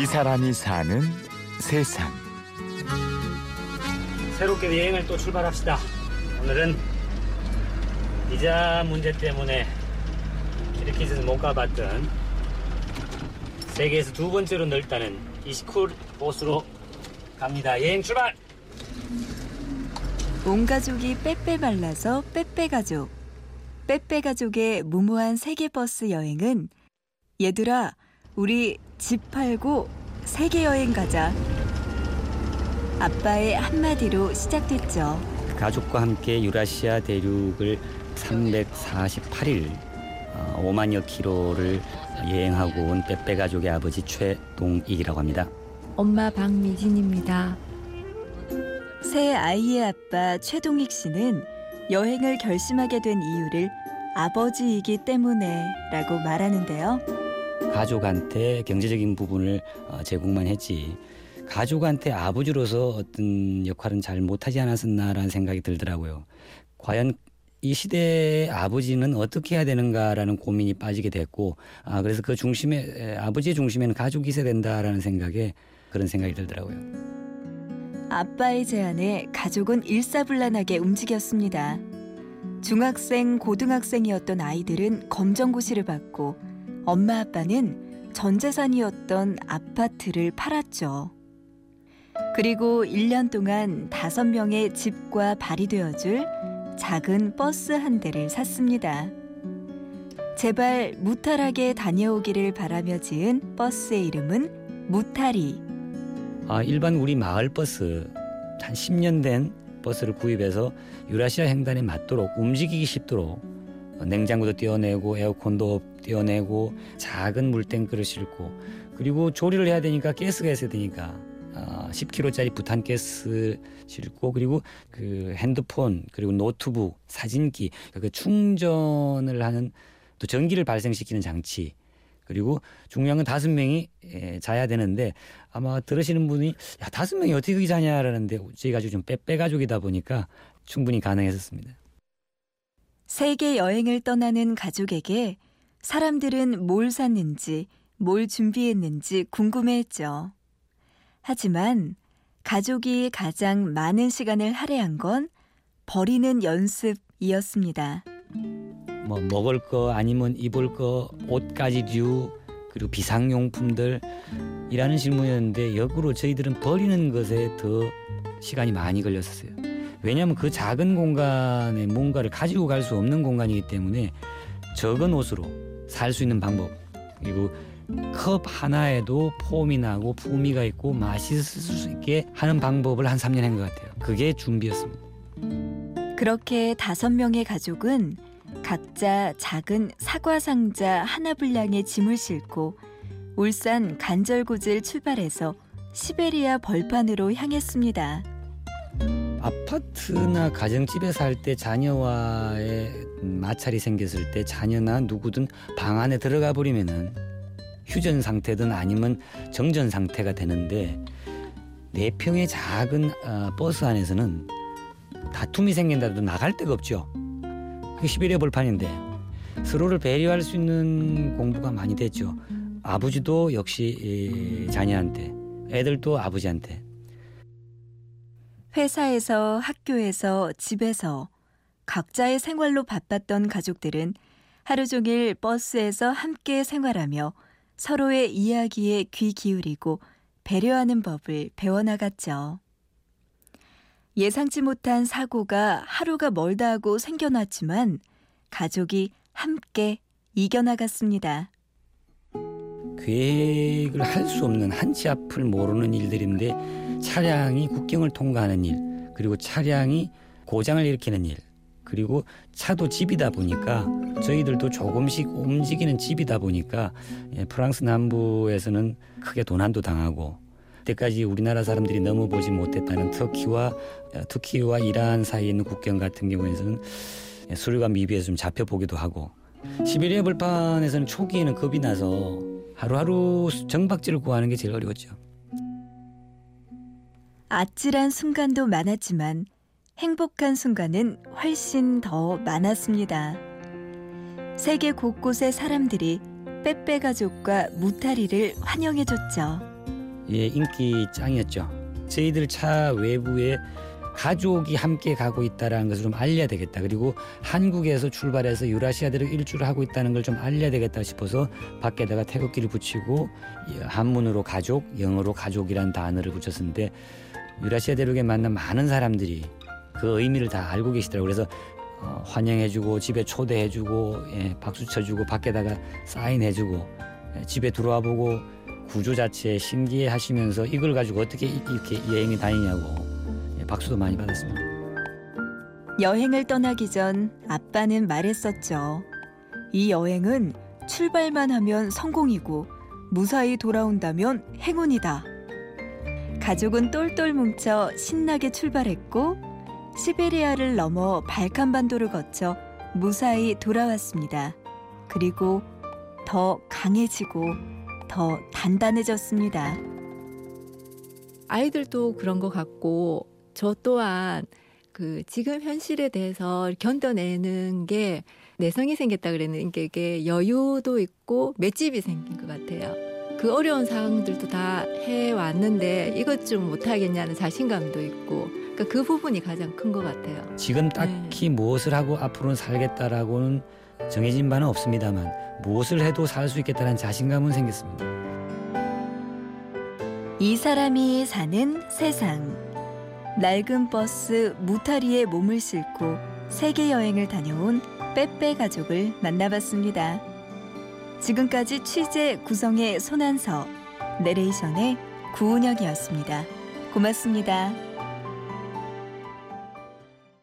이 사람이 사는 세상. 새롭게 여행을 또 출발합시다. 오늘은 비자 문제 때문에 키르키즈는 못 가봤던 세계에서 두 번째로 넓다는 이시쿨 보스로 갑니다. 여행 출발! 온 가족이 빼빼 말라서 빼빼 가족. 빼빼 가족의 무모한 세계 버스 여행은 얘들아, 우리 집 팔고 세계 여행 가자. 아빠의 한마디로 시작됐죠. 가족과 함께 유라시아 대륙을 348일 5만여 킬로를 여행하고 온 빼빼 가족의 아버지 최동익이라고 합니다. 엄마 박미진입니다. 새 아이의 아빠 최동익 씨는 여행을 결심하게 된 이유를 아버지이기 때문에라고 말하는데요. 가족한테 경제적인 부분을 어, 제공만 했지 가족한테 아버지로서 어떤 역할은 잘 못하지 않았었나라는 생각이 들더라고요. 과연 이 시대의 아버지는 어떻게 해야 되는가라는 고민이 빠지게 됐고 아 그래서 그 중심에 아버지의 중심에는 가족이 있어야 된다라는 생각에 그런 생각이 들더라고요. 아빠의 제안에 가족은 일사불란하게 움직였습니다. 중학생, 고등학생이었던 아이들은 검정고시를 받고 엄마 아빠는 전 재산이었던 아파트를 팔았죠. 그리고 1년 동안 다섯 명의 집과 발이 되어줄 작은 버스 한 대를 샀습니다. 제발 무탈하게 다녀오기를 바라며 지은 버스의 이름은 무타리. 아, 일반 우리 마을 버스 한 10년 된 버스를 구입해서 유라시아 횡단에 맞도록 움직이기 쉽도록 냉장고도 띄워내고 에어컨도 띄워내고 작은 물탱 크를 싣고 그리고 조리를 해야 되니까 가스가 있어야 되니까 아, 10kg짜리 부탄 가스 싣고 그리고 그 핸드폰 그리고 노트북 사진기 그 충전을 하는 또 전기를 발생시키는 장치 그리고 중요한 건 다섯 명이 예, 자야 되는데 아마 들으시는 분이 야 다섯 명이 어떻게 거기 자냐라는데 저희 가지고 좀 빼 빼 가족이다 보니까 충분히 가능했었습니다. 세계 여행을 떠나는 가족에게 사람들은 뭘 샀는지 뭘 준비했는지 궁금해했죠. 하지만 가족이 가장 많은 시간을 할애한 건 버리는 연습이었습니다. 뭐 먹을 거 아니면 입을 거 옷가지류 그리고 비상용품들 이라는 질문이었는데 역으로 저희들은 버리는 것에 더 시간이 많이 걸렸었어요. 왜냐하면 그 작은 공간에 뭔가를 가지고 갈 수 없는 공간이기 때문에 적은 옷으로 살 수 있는 방법 그리고 컵 하나에도 폼이 나고 풍미가 있고 맛있을 수 있게 하는 방법을 한 3년 한 것 같아요. 그게 준비였습니다. 그렇게 다섯 명의 가족은 각자 작은 사과 상자 하나 분량의 짐을 싣고 울산 간절곶을 출발해서 시베리아 벌판으로 향했습니다. 아파트나 가정집에 살 때 자녀와의 마찰이 생겼을 때 자녀나 누구든 방 안에 들어가 버리면은 휴전 상태든 아니면 정전 상태가 되는데 네 평의 작은 어, 버스 안에서는 다툼이 생긴다도 나갈 데가 없죠. 그게 시베리아 벌판인데 서로를 배려할 수 있는 공부가 많이 됐죠. 아버지도 역시 자녀한테, 애들도 아버지한테. 회사에서, 학교에서, 집에서 각자의 생활로 바빴던 가족들은 하루 종일 버스에서 함께 생활하며 서로의 이야기에 귀 기울이고 배려하는 법을 배워나갔죠. 예상치 못한 사고가 하루가 멀다 하고 생겨났지만 가족이 함께 이겨나갔습니다. 계획을 할 수 없는 한치 앞을 모르는 일들인데 차량이 국경을 통과하는 일, 그리고 차량이 고장을 일으키는 일, 그리고 차도 집이다 보니까 저희들도 조금씩 움직이는 집이다 보니까 예, 프랑스 남부에서는 크게 도난도 당하고 그때까지 우리나라 사람들이 넘어보지 못했다는 터키와 터키와 이란 사이에 있는 국경 같은 경우에는 수류가 미비해서 좀 잡혀보기도 하고. 시베리아 불판에서는 초기에는 겁이 나서 하루하루 정박지를 구하는 게 제일 어려웠죠. 아찔한 순간도 많았지만 행복한 순간은 훨씬 더 많았습니다. 세계 곳곳의 사람들이 빼빼 가족과 무타리를 환영해줬죠. 예, 인기 짱이었죠. 저희들 차 외부에 가족이 함께 가고 있다라는 것을 좀 알려야 되겠다. 그리고 한국에서 출발해서 유라시아대로 일주를 하고 있다는 걸 좀 알려야 되겠다 싶어서 밖에다가 태극기를 붙이고 예, 한문으로 가족, 영어로 가족이란 단어를 붙였었는데 유라시아 대륙에 만난 많은 사람들이 그 의미를 다 알고 계시더라고요. 그래서 어, 환영해주고 집에 초대해주고 예, 박수 쳐주고 밖에다가 사인해주고 예, 집에 들어와 보고 구조 자체에 신기해 하시면서 이걸 가지고 어떻게 이- 이렇게 여행이 다니냐고 예, 박수도 많이 받았습니다. 여행을 떠나기 전 아빠는 말했었죠. 이 여행은 출발만 하면 성공이고 무사히 돌아온다면 행운이다. 가족은 똘똘 뭉쳐 신나게 출발했고 시베리아를 넘어 발칸반도를 거쳐 무사히 돌아왔습니다. 그리고 더 강해지고 더 단단해졌습니다. 아이들도 그런 것 같고 저 또한 그 지금 현실에 대해서 견뎌내는 게 내성이 생겼다 그랬는데 이게 여유도 있고 맷집이 생긴 것 같아요. 그 어려운 상황들도 다 해왔는데 이것 좀 못하겠냐는 자신감도 있고 그러니까 그 부분이 가장 큰 것 같아요. 지금 딱히 무엇을 하고 앞으로는 살겠다라고는 정해진 바는 없습니다만 무엇을 해도 살 수 있겠다는 자신감은 생겼습니다. 이 사람이 사는 세상. 낡은 버스 무타리에 몸을 싣고 세계 여행을 다녀온 빼빼 가족을 만나봤습니다. 지금까지 취재 구성의 손한서, 내레이션의 구은영이었습니다. 고맙습니다.